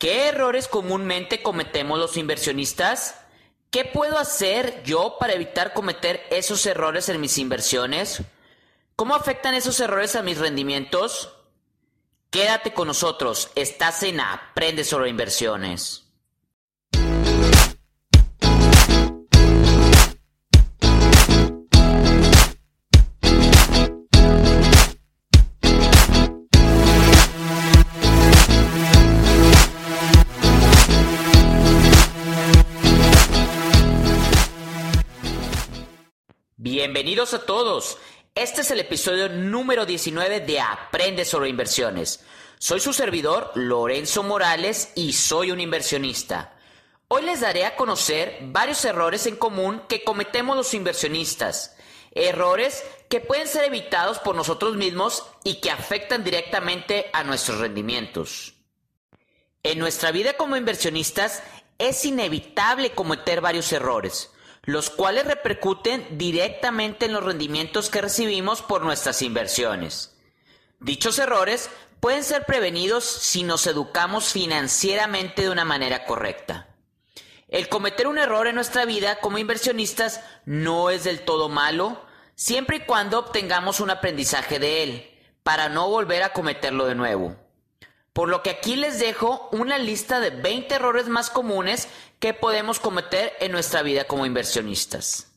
¿Qué errores comúnmente cometemos los inversionistas? ¿Qué puedo hacer yo para evitar cometer esos errores en mis inversiones? ¿Cómo afectan esos errores a mis rendimientos? Quédate con nosotros, estás en Aprende sobre inversiones. Bienvenidos a todos. Este es el episodio número 19 de Aprende sobre inversiones. Soy su servidor, Lorenzo Morales, y soy un inversionista. Hoy les daré a conocer varios errores en común que cometemos los inversionistas. Errores que pueden ser evitados por nosotros mismos y que afectan directamente a nuestros rendimientos. En nuestra vida como inversionistas es inevitable cometer varios errores los cuales repercuten directamente en los rendimientos que recibimos por nuestras inversiones. Dichos errores pueden ser prevenidos si nos educamos financieramente de una manera correcta. El cometer un error en nuestra vida como inversionistas no es del todo malo, siempre y cuando obtengamos un aprendizaje de él, para no volver a cometerlo de nuevo. Por lo que aquí les dejo una lista de 20 errores más comunes que podemos cometer en nuestra vida como inversionistas.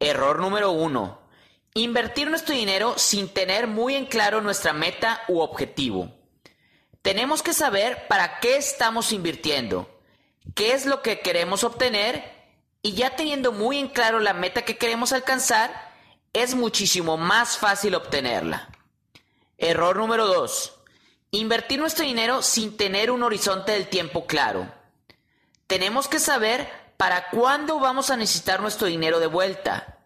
Error número 1. Invertir nuestro dinero sin tener muy en claro nuestra meta u objetivo. Tenemos que saber para qué estamos invirtiendo, qué es lo que queremos obtener y ya teniendo muy en claro la meta que queremos alcanzar, es muchísimo más fácil obtenerla. Error número 2 Invertir nuestro dinero sin tener un horizonte del tiempo claro. Tenemos que saber para cuándo vamos a necesitar nuestro dinero de vuelta.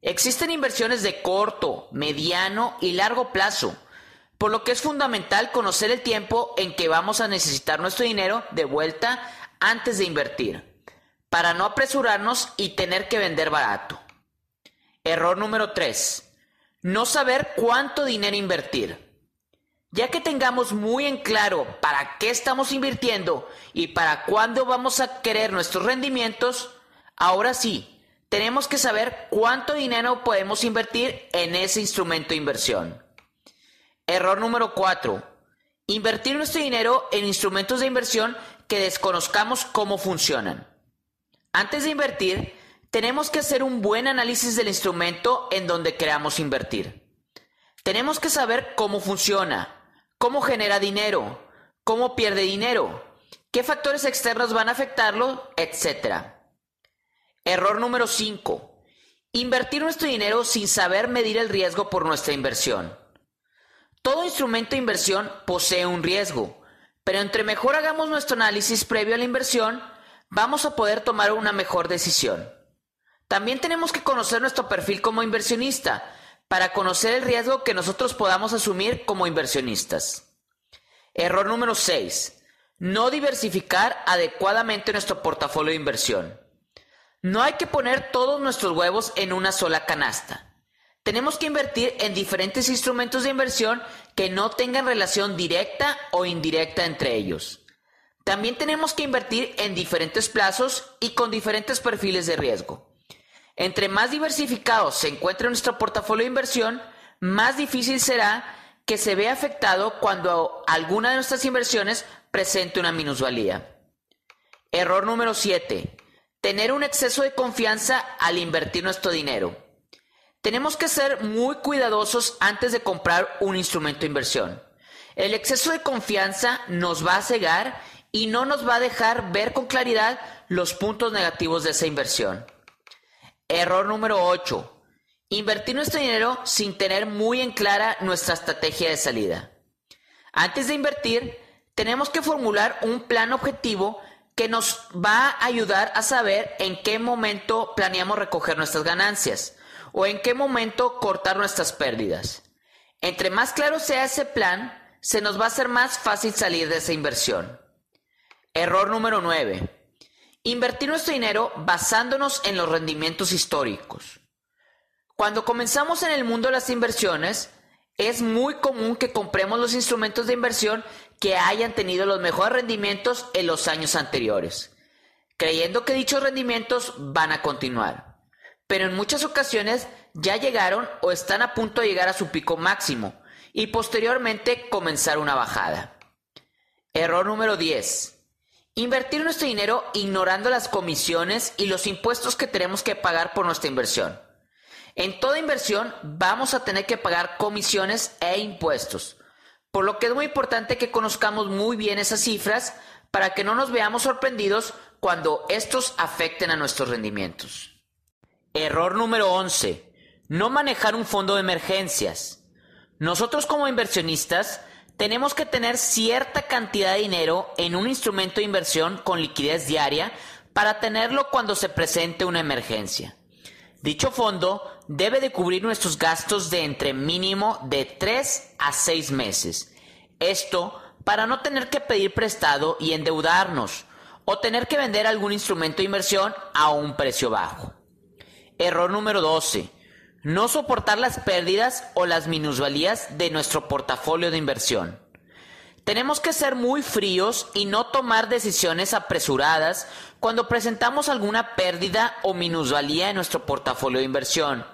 Existen inversiones de corto, mediano y largo plazo, por lo que es fundamental conocer el tiempo en que vamos a necesitar nuestro dinero de vuelta antes de invertir, para no apresurarnos y tener que vender barato. Error número 3. No saber cuánto dinero invertir. Ya que tengamos muy en claro para qué estamos invirtiendo y para cuándo vamos a querer nuestros rendimientos, ahora sí, tenemos que saber cuánto dinero podemos invertir en ese instrumento de inversión. Error número 4. Invertir nuestro dinero en instrumentos de inversión que desconozcamos cómo funcionan. Antes de invertir, tenemos que hacer un buen análisis del instrumento en donde queramos invertir. Tenemos que saber cómo funciona, cómo genera dinero, cómo pierde dinero, qué factores externos van a afectarlo, etc. Error número 5. Invertir nuestro dinero sin saber medir el riesgo por nuestra inversión. Todo instrumento de inversión posee un riesgo, pero entre mejor hagamos nuestro análisis previo a la inversión, vamos a poder tomar una mejor decisión. También tenemos que conocer nuestro perfil como inversionista, para conocer el riesgo que nosotros podamos asumir como inversionistas. Error número 6. No diversificar adecuadamente nuestro portafolio de inversión. No hay que poner todos nuestros huevos en una sola canasta. Tenemos que invertir en diferentes instrumentos de inversión que no tengan relación directa o indirecta entre ellos. También tenemos que invertir en diferentes plazos y con diferentes perfiles de riesgo. Entre más diversificado se encuentre nuestro portafolio de inversión, más difícil será que se vea afectado cuando alguna de nuestras inversiones presente una minusvalía. Error número 7. Tener un exceso de confianza al invertir nuestro dinero. Tenemos que ser muy cuidadosos antes de comprar un instrumento de inversión. El exceso de confianza nos va a cegar y no nos va a dejar ver con claridad los puntos negativos de esa inversión. Error número 8. Invertir nuestro dinero sin tener muy en clara nuestra estrategia de salida. Antes de invertir, tenemos que formular un plan objetivo que nos va a ayudar a saber en qué momento planeamos recoger nuestras ganancias o en qué momento cortar nuestras pérdidas. Entre más claro sea ese plan, se nos va a hacer más fácil salir de esa inversión. Error número 9. Invertir nuestro dinero basándonos en los rendimientos históricos. Cuando comenzamos en el mundo de las inversiones, es muy común que compremos los instrumentos de inversión que hayan tenido los mejores rendimientos en los años anteriores, creyendo que dichos rendimientos van a continuar. Pero en muchas ocasiones ya llegaron o están a punto de llegar a su pico máximo y posteriormente comenzar una bajada. Error número 10. Invertir nuestro dinero ignorando las comisiones y los impuestos que tenemos que pagar por nuestra inversión. En toda inversión vamos a tener que pagar comisiones e impuestos, por lo que es muy importante que conozcamos muy bien esas cifras para que no nos veamos sorprendidos cuando estos afecten a nuestros rendimientos. Error número 11. No manejar un fondo de emergencias. Nosotros como inversionistas tenemos que tener cierta cantidad de dinero en un instrumento de inversión con liquidez diaria para tenerlo cuando se presente una emergencia. Dicho fondo debe de cubrir nuestros gastos de entre mínimo de 3 a 6 meses. Esto para no tener que pedir prestado y endeudarnos o tener que vender algún instrumento de inversión a un precio bajo. Error número 12. No soportar las pérdidas o las minusvalías de nuestro portafolio de inversión. Tenemos que ser muy fríos y no tomar decisiones apresuradas cuando presentamos alguna pérdida o minusvalía en nuestro portafolio de inversión.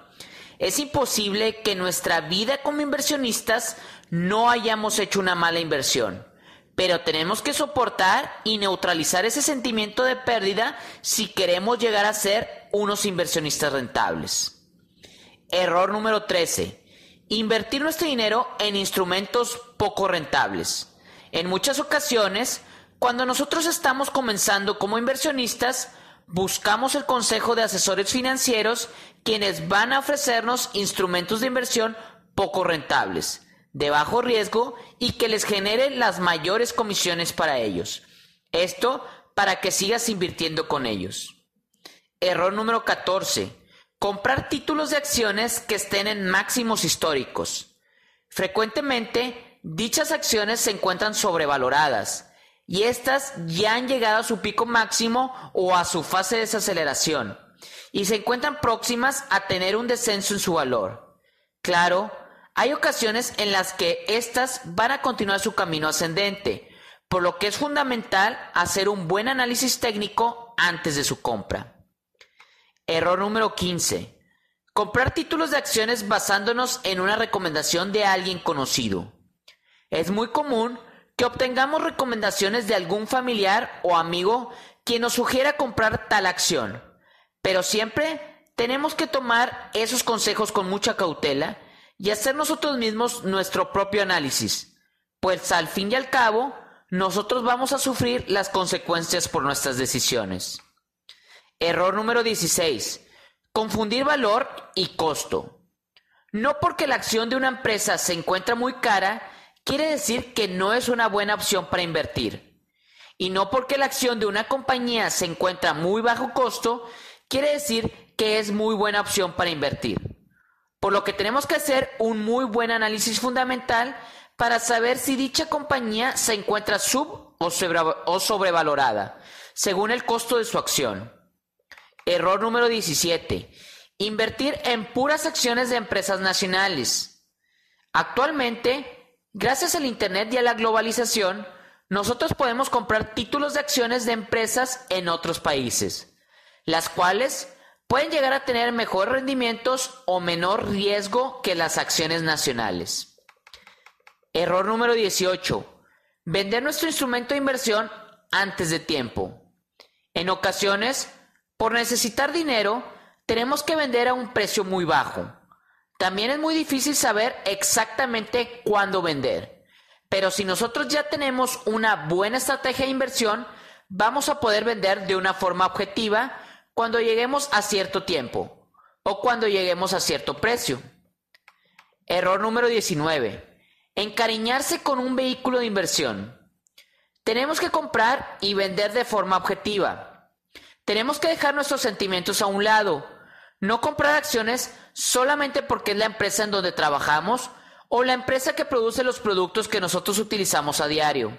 Es imposible que en nuestra vida como inversionistas no hayamos hecho una mala inversión, pero tenemos que soportar y neutralizar ese sentimiento de pérdida si queremos llegar a ser unos inversionistas rentables. Error número 13. Invertir nuestro dinero en instrumentos poco rentables. En muchas ocasiones, cuando nosotros estamos comenzando como inversionistas, buscamos el consejo de asesores financieros quienes van a ofrecernos instrumentos de inversión poco rentables, de bajo riesgo y que les generen las mayores comisiones para ellos. Esto para que sigas invirtiendo con ellos. Error número 14. Comprar títulos de acciones que estén en máximos históricos. Frecuentemente Dichas acciones se encuentran sobrevaloradas y estas ya han llegado a su pico máximo o a su fase de desaceleración y se encuentran próximas a tener un descenso en su valor. Claro, hay ocasiones en las que éstas van a continuar su camino ascendente, por lo que es fundamental hacer un buen análisis técnico antes de su compra. Error número 15. Comprar títulos de acciones basándonos en una recomendación de alguien conocido. Es muy común que obtengamos recomendaciones de algún familiar o amigo quien nos sugiera comprar tal acción, pero siempre tenemos que tomar esos consejos con mucha cautela y hacer nosotros mismos nuestro propio análisis, pues al fin y al cabo nosotros vamos a sufrir las consecuencias por nuestras decisiones. Error número 16. Confundir valor y costo. No porque la acción de una empresa se encuentra muy cara, quiere decir que no es una buena opción para invertir. Y no porque la acción de una compañía se encuentra muy bajo costo, quiere decir que es muy buena opción para invertir. Por lo que tenemos que hacer un muy buen análisis fundamental para saber si dicha compañía se encuentra sub o, sobrevalorada, según el costo de su acción. Error número 17. Invertir en puras acciones de empresas nacionales. Actualmente, Gracias al Internet y a la globalización, nosotros podemos comprar títulos de acciones de empresas en otros países, las cuales pueden llegar a tener mejores rendimientos o menor riesgo que las acciones nacionales. Error número 18. Vender nuestro instrumento de inversión antes de tiempo. En ocasiones, por necesitar dinero, tenemos que vender a un precio muy bajo también es muy difícil saber exactamente cuándo vender. Pero si nosotros ya tenemos una buena estrategia de inversión, vamos a poder vender de una forma objetiva cuando lleguemos a cierto tiempo o cuando lleguemos a cierto precio. Error número 19. Encariñarse con un vehículo de inversión. Tenemos que comprar y vender de forma objetiva. Tenemos que dejar nuestros sentimientos a un lado no comprar acciones solamente porque es la empresa en donde trabajamos o la empresa que produce los productos que nosotros utilizamos a diario.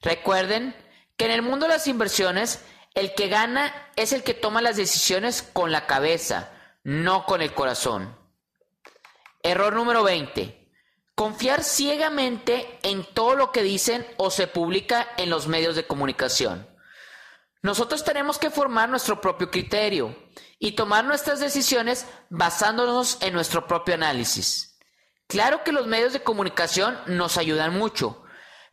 Recuerden que en el mundo de las inversiones el que gana es el que toma las decisiones con la cabeza, no con el corazón. Error número 20. confiar ciegamente en todo lo que dicen o se publica en los medios de comunicación. Nosotros tenemos que formar nuestro propio criterio y tomar nuestras decisiones basándonos en nuestro propio análisis. Claro que los medios de comunicación nos ayudan mucho,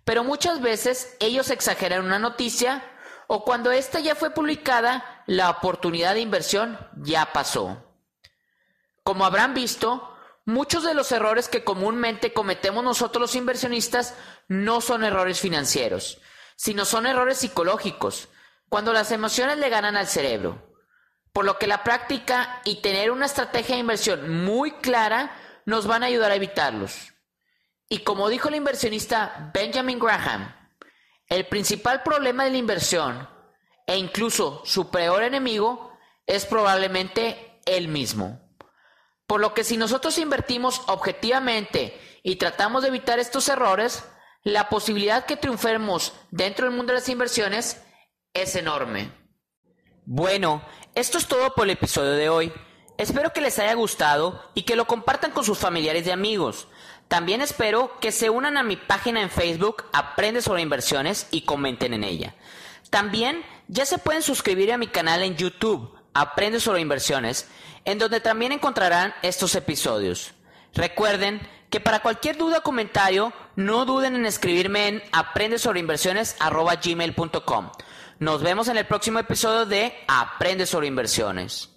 pero muchas veces ellos exageran una noticia o cuando ésta ya fue publicada, la oportunidad de inversión ya pasó. Como habrán visto, muchos de los errores que comúnmente cometemos nosotros los inversionistas no son errores financieros, sino son errores psicológicos, cuando las emociones le ganan al cerebro. Por lo que la práctica y tener una estrategia de inversión muy clara nos van a ayudar a evitarlos. Y como dijo el inversionista Benjamin Graham, el principal problema de la inversión e incluso su peor enemigo es probablemente él mismo. Por lo que si nosotros invertimos objetivamente y tratamos de evitar estos errores, la posibilidad que triunfemos dentro del mundo de las inversiones es enorme. Bueno, esto es todo por el episodio de hoy. Espero que les haya gustado y que lo compartan con sus familiares y amigos. También espero que se unan a mi página en Facebook Aprende sobre inversiones y comenten en ella. También ya se pueden suscribir a mi canal en YouTube Aprende sobre inversiones, en donde también encontrarán estos episodios. Recuerden que para cualquier duda o comentario, no duden en escribirme en aprendesobreinversiones.gmail.com. Nos vemos en el próximo episodio de Aprende sobre inversiones.